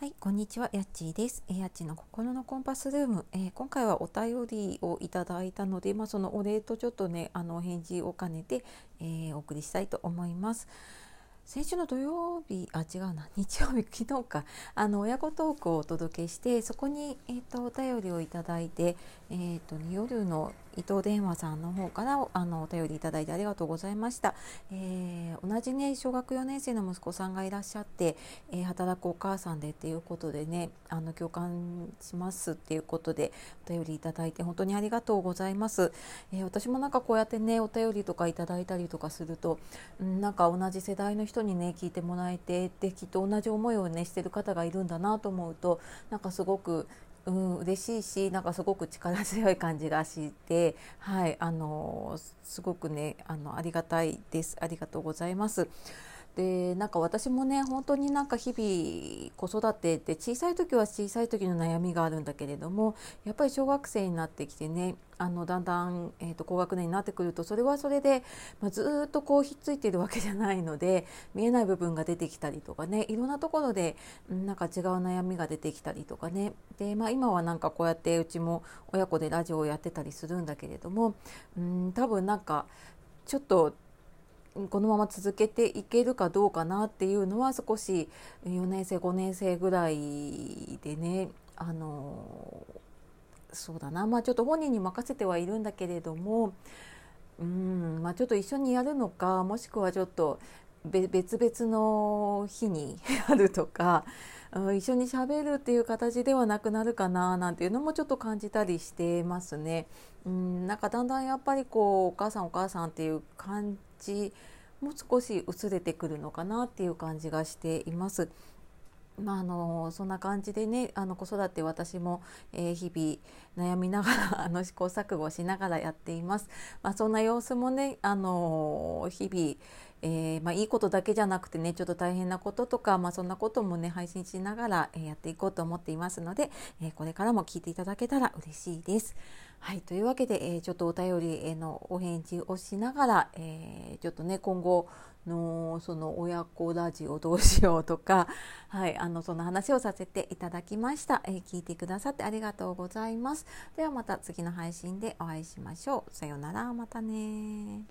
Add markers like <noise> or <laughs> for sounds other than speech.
はい、こんにちは、やっちーです。えー、やっちの心のコンパスルーム、えー、今回はお便りをいただいたので、まあ、そのお礼とちょっとね、あの返事を兼ねて、えー、お送りしたいと思います。先週の土曜日あ違うな <laughs> 日曜日昨日かあの親子トークをお届けしてそこに、えーと、お便りをいただいて、えーと、夜の伊藤電話さんの方からあのお便りいただいてありがとうございました、えー、同じね小学4年生の息子さんがいらっしゃって、えー、働くお母さんでっていうことでねあの共感しますっていうことでお便りいただいて本当にありがとうございます、えー、私もなんかこうやってねお便りとかいただいたりとかすると、ん、なんか同じ世代の人にね聞いてもらえてできっと同じ思いをねしてる方がいるんだなと思うとなんかすごくうん、嬉しいしなんかすごく力強い感じがしてはいあのすごくねあのありがたいですありがとうございます。でなんか私もね本当になんか日々子育てって小さい時は小さい時の悩みがあるんだけれどもやっぱり小学生になってきてねあのだんだん、えーと、高学年になってくるとそれはそれで、まあ、ずっとこうひっついてるわけじゃないので見えない部分が出てきたりとかねいろんなところで、うん、なんか違う悩みが出てきたりとかね。で、まあ、今はなんかこうやってうちも親子でラジオをやってたりするんだけれども、うん、多分なんかちょっとこのまま続けていけるかどうかなっていうのは少し4年生5年生ぐらいでねあのそうだなまあちょっと本人に任せてはいるんだけれどもうんまあちょっと一緒にやるのかもしくはちょっと別々の日に <laughs> やるとか一緒にしゃべるっていう形ではなくなるかななんていうのもちょっと感じたりしてますね。うんなんかだんだんやっぱりこうお母さんお母さんっていう感じも少し薄れてくるのかなっていう感じがしています。まあ、あのそんな感じでねあの子育て私も、えー、日々悩みながら <laughs> あの試行錯誤しながらやっています。まあ、そんな様子もねあの日々えー、まあ、いいことだけじゃなくてねちょっと大変なこととか、まあ、そんなこともね配信しながら、えー、やっていこうと思っていますので、えー、これからも聞いていただけたら嬉しいです。はいというわけで、えちょっとお便りへのお返事をしながら、えちょっとね今後のその親子ラジオどうしようとか、<laughs> はい、あのその話をさせていただきました、え聞いてくださってありがとうございます。ではまた次の配信でお会いしましょう。さようならまたね